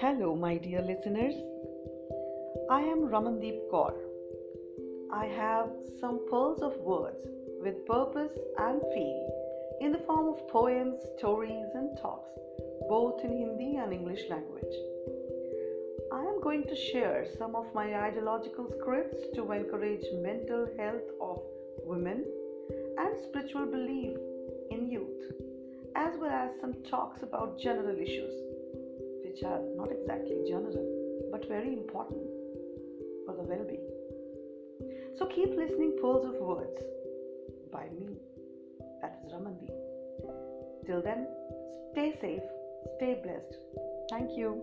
Hello, my dear listeners. I am Ramandeep Kaur. I have some pearls of words with purpose and feel in the form of poems, stories, and talks, both in Hindi and English language. I am going to share some of my ideological scripts to encourage mental health of women and spiritual belief in youth, as well as some talks about general issues, which are not exactly general but very important for the well being. So keep listening, Pearls of Words by me, that is Ramandeep. Till then, stay safe, stay blessed. Thank you.